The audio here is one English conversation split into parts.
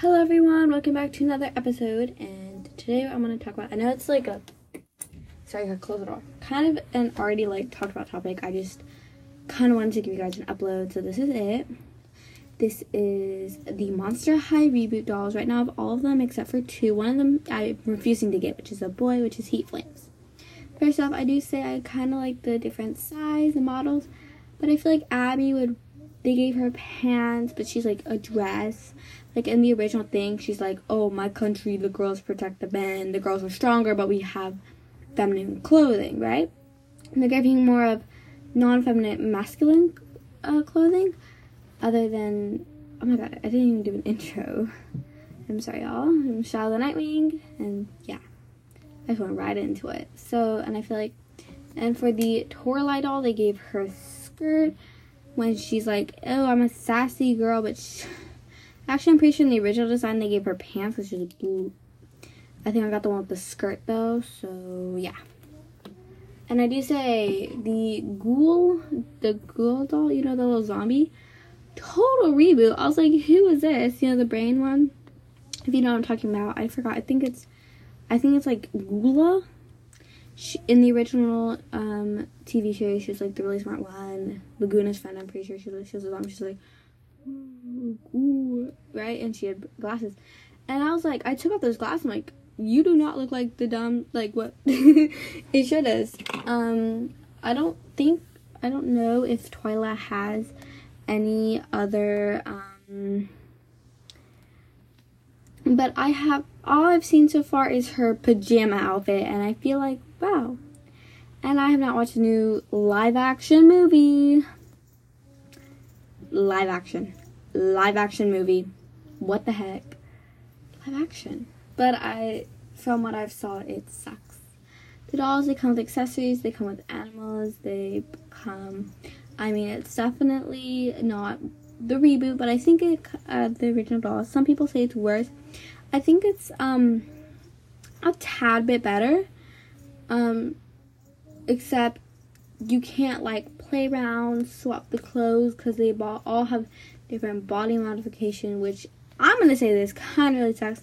Hello everyone, welcome back to another episode and today I'm to talk about, I know it's like a, sorry I gotta close it off, kind of an already like talked about topic, I just kind of wanted to give you guys an upload, so this is it. This is the Monster High reboot dolls, right now have all of them except for two, one of them I'm refusing to get, which is a boy, which is Heat Flames. First off, I do say I kind of like the different size and models, but I feel like Abbey would they gave her pants, but she's like a dress. Like in the original thing, she's like, "Oh, my country, the girls protect the men. The girls are stronger, but we have feminine clothing, right?" And they're giving more of non-feminine, masculine uh, clothing, other than. Oh my god, I didn't even do an intro. I'm sorry, y'all. I'm Charlotte Nightwing, and yeah, I just went right into it. So, and I feel like, and for the Toralei doll, they gave her skirt when she's like, oh, I'm a sassy girl, but. Actually, I'm pretty sure in the original design they gave her pants, which is blue. I think I got the one with the skirt though, so yeah. And I do say the ghoul, the ghoul doll, you know, the little zombie, total reboot. I was like, who is this? You know, the brain one. If you know what I'm talking about, I forgot. I think it's, I think it's like Ghoulia she, in the original um, TV series, she was like the really smart one. Lagoona's friend, I'm pretty sure she was, she was a mom. She's like, ooh, right? And she had glasses. And I was like, I took off those glasses. I'm like, you do not look like the dumb, like what it should has. Um, I don't think, I don't know if Twyla has any other, um, but I have, all I've seen so far is her pajama outfit. And I feel like Wow. And I have not watched a new live action movie. Live action. Live action movie. What the heck? Live action. But I, from what I've saw, it sucks. The dolls, they come with accessories, they come with animals, they come, I mean, it's definitely not the reboot, but I think it, uh, the original dolls, some people say it's worse. I think it's, um, a tad bit better um, except you can't like play around, swap the clothes because they all have different body modification, which I'm gonna say this kind of really sucks.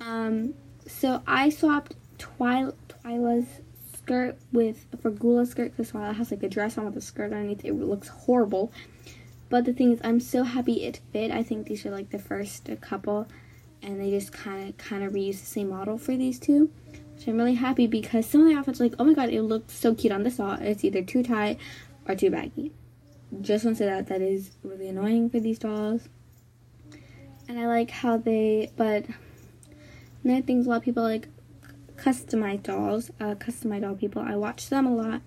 Um, so I swapped Twyla, Twyla's skirt with for Ghoulia's skirt because Twyla has like a dress on with a skirt underneath. It looks horrible. But the thing is, I'm so happy it fit. I think these are like the first couple, and they just kind of kind of reuse the same model for these two. which I'm really happy because some of the outfits like, oh my god, it looked so cute on the saw. It's either too tight or too baggy. Just want to say that that is really annoying for these dolls. And I like how they, but another things a lot of people like customized dolls, uh, customized doll people. I watch them a lot,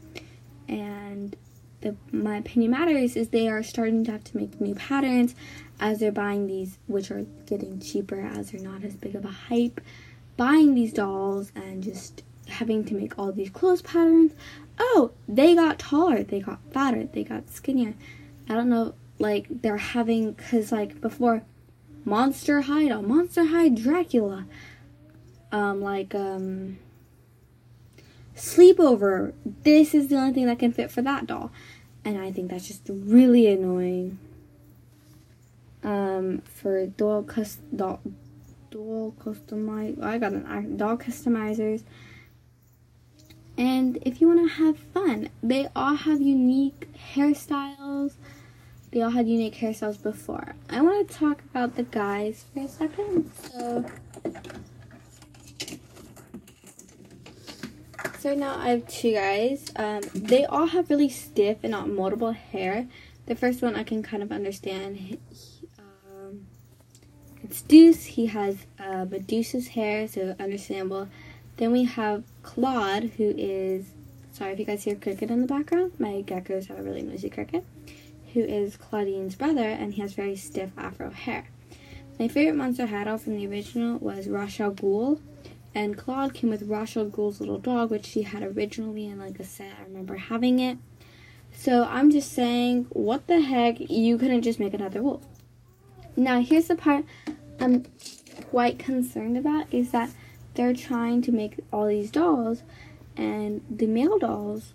and the, my opinion matters is they are starting to have to make new patterns as they're buying these, which are getting cheaper as they're not as big of a hype buying these dolls and just having to make all these clothes patterns. Oh, they got taller, they got fatter, they got skinnier. I don't know, like they're having, cause like before, Monster High doll, Monster High Dracula, um, like um, sleepover. This is the only thing that can fit for that doll, and I think that's just really annoying. Um, for doll cus doll doll customize. I got an doll customizers. And if you want to have fun, they all have unique hairstyles. They all had unique hairstyles before. I want to talk about the guys for a second. So, so now I have two guys. Um, they all have really stiff and not moldable hair. The first one I can kind of understand. It's Deuce. He has uh, Medusa's hair, so understandable. Then we have Clawd, who is, sorry if you guys hear cricket in the background. My geckos have a really noisy cricket. Who is Clawdeen's brother, and he has very stiff afro hair. My favorite monster hat off from the original was Rochelle Goyle, and Clawd came with Rochelle Goyle's little dog, which she had originally in like a set. I remember having it. So I'm just saying, what the heck? You couldn't just make another wolf. Now, here's the part I'm quite concerned about is that they're trying to make all these dolls, and the male dolls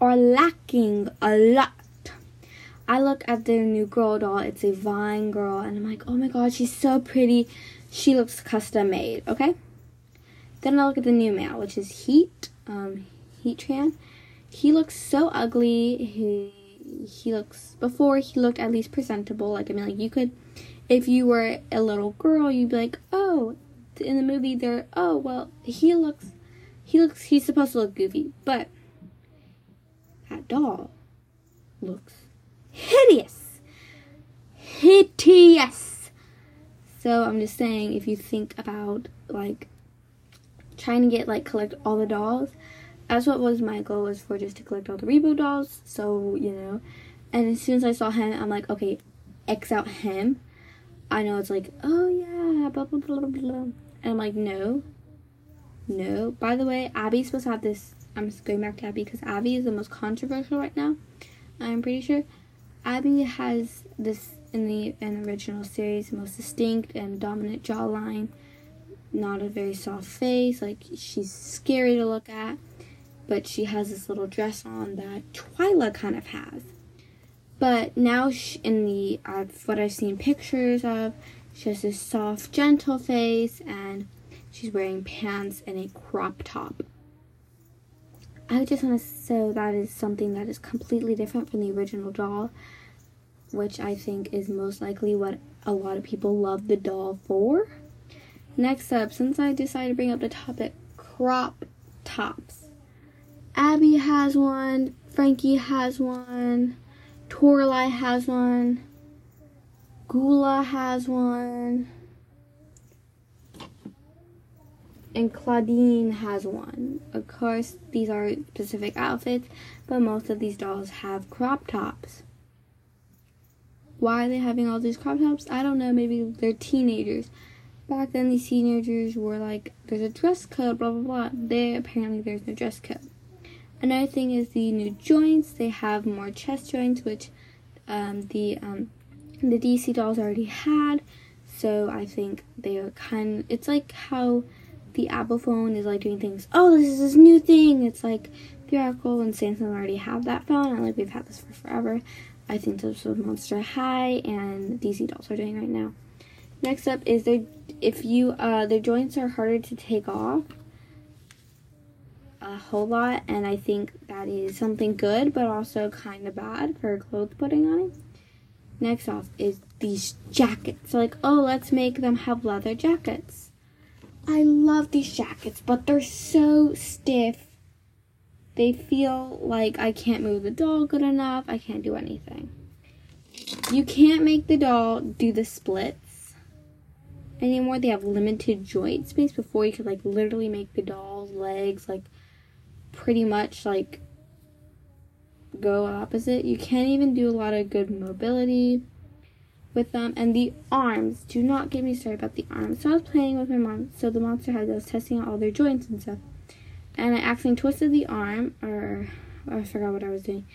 are lacking a lot. I look at their new girl doll. It's a Vine girl, and I'm like, oh my god, she's so pretty. She looks custom made. Okay. Then I look at the new male, which is Heat. Um, Heatran. He looks so ugly. He he looks before he looked at least presentable. Like I mean, like you could, if you were a little girl, you'd be like, oh, in the movie, they're oh well, he looks, he looks, he's supposed to look goofy, but that doll looks hideous, hideous. So I'm just saying, if you think about like trying to get like collect all the dolls that's what was my goal was for just to collect all the reboot dolls. So, you know. And as soon as I saw him, I'm like, okay, X out him. I know it's like, oh yeah, blah blah blah blah blah. And I'm like, no. No. By the way, Abbey's supposed to have this I'm just going back to Abbey because Abbey is the most controversial right now. I'm pretty sure. Abbey has this in the in the original series most distinct and dominant jawline. Not a very soft face, like she's scary to look at but she has this little dress on that Twyla kind of has. But now she, in the uh, what I've seen pictures of, she has this soft, gentle face, and she's wearing pants and a crop top. I just want to say that is something that is completely different from the original doll, which I think is most likely what a lot of people love the doll for. Next up, since I decided to bring up the topic crop tops, Abbey has one, Frankie has one, Toralei has one, Ghoulia has one, and Clawdeen has one. Of course, these are specific outfits, but most of these dolls have crop tops. Why are they having all these crop tops? I don't know. Maybe they're teenagers. Back then, these teenagers were like, there's a dress code, blah, blah, blah. They apparently, there's no dress code. Another thing is the new joints. They have more chest joints, which um, the um, the DC dolls already had. So I think they are kind. it's like how the Apple phone is like doing things. Oh, this is this new thing. It's like the theoretical, and Samsung already have that phone, and like we've had this for forever. I think that's what Monster High and DC dolls are doing right now. Next up is their if you uh, their joints are harder to take off a whole lot, and I think that is something good, but also kind of bad for clothes putting on it. Next off is these jackets. Like, oh, let's make them have leather jackets. I love these jackets, but they're so stiff. They feel like I can't move the doll good enough. I can't do anything. You can't make the doll do the splits anymore. They have limited joint space. Before you could like literally make the doll's legs like pretty much like go opposite. You can't even do a lot of good mobility with them. And the arms, do not get me started about the arms. So I was playing with my mom, so the monster had I was testing out all their joints and stuff. And I accidentally twisted the arm, or, or I forgot what I was doing,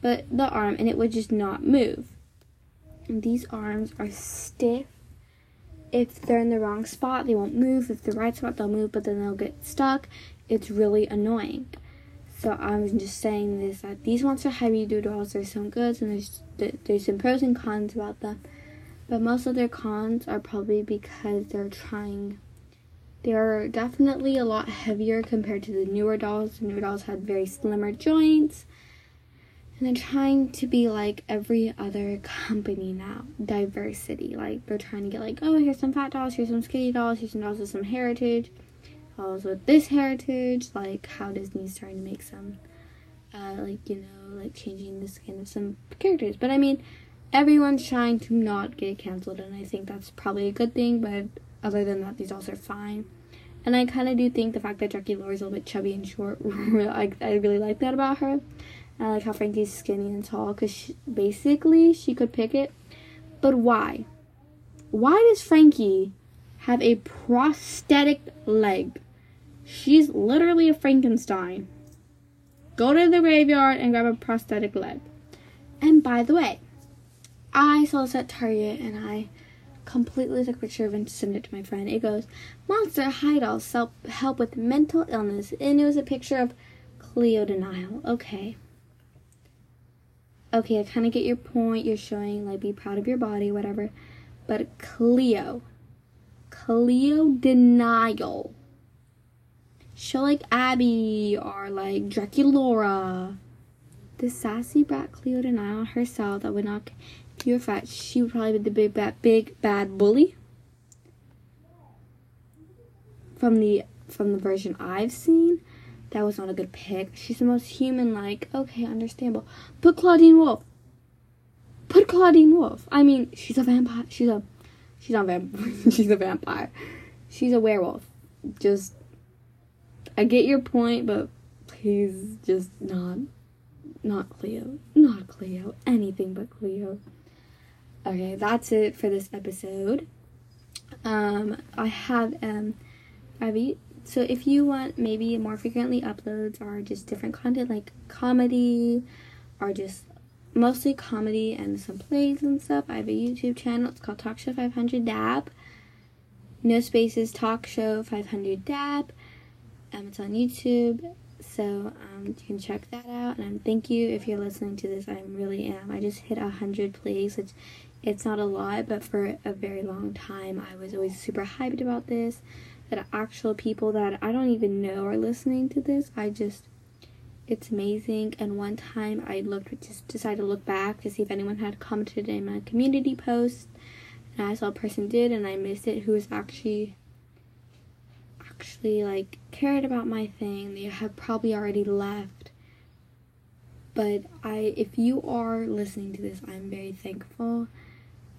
but the arm, and it would just not move. And these arms are stiff. If they're in the wrong spot, they won't move. If the right spot, they'll move, but then they'll get stuck. It's really annoying. So I'm just saying this that these Monster High Redo dolls there's some goods and there's there's some pros and cons about them, but most of their cons are probably because they're trying. They are definitely a lot heavier compared to the newer dolls. The newer dolls had very slimmer joints, and they're trying to be like every other company now. Diversity, like they're trying to get like, oh, here's some fat dolls, here's some skinny dolls, here's some dolls with some heritage follows with this heritage, like how Disney's trying to make some, uh, like, you know, like changing the skin of some characters. But I mean, everyone's trying to not get canceled, and I think that's probably a good thing, but other than that, these dolls are fine. And I kind of do think the fact that Jackie is a little bit chubby and short, I, I really like that about her. And I like how Frankie's skinny and tall, because basically she could pick it. But why? Why does Frankie have a prosthetic leg? She's literally a Frankenstein. Go to the graveyard and grab a prosthetic leg. And by the way, I saw this at Target and I completely took a picture of it and sent it to my friend. It goes, Monster High Dolls help, help with mental illness. And it was a picture of Cleo de Nile. Okay. okay, I kind of get your point. You're showing, like, be proud of your body, whatever. But Cleo, Cleo de Nile. Show like Abbey or like Draculaura. The sassy brat Cleo de Nile herself that would not pure fat. She would probably be the big bad, big bad bully. From the from the version I've seen, that was not a good pick. She's the most human like, okay, understandable. Put Clawdeen Wolf. Put Clawdeen Wolf. I mean, she's a vampire. She's a she's not vampire. she's a vampire. She's a werewolf. Just I get your point, but please just not not Cleo. Not Cleo. Anything but Cleo. Okay, that's it for this episode. Um I have um I've so if you want maybe more frequently uploads or just different content like comedy or just mostly comedy and some plays and stuff, I have a YouTube channel. It's called Talk Show 500 Dab. No spaces, Talk Show 500 Dab. Um, it's on YouTube. So um, you can check that out. And um, thank you if you're listening to this. I really am. I just hit a hundred plays. It's it's not a lot, but for a very long time, I was always super hyped about this that actual people that I don't even know are listening to this. I just, it's amazing. And one time I looked, just decided to look back to see if anyone had commented in my community post. And I saw a person did, and I missed it, who was actually, actually like cared about my thing. They have probably already left. But I, if you are listening to this, I'm very thankful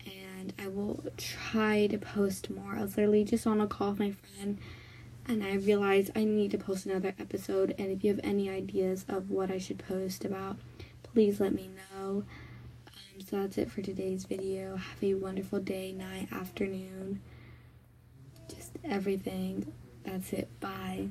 and I will try to post more. I was literally just on a call with my friend and I realized I need to post another episode. And if you have any ideas of what I should post about, please let me know. Um, so that's it for today's video. Have a wonderful day, night, afternoon, just everything. That's it. Bye.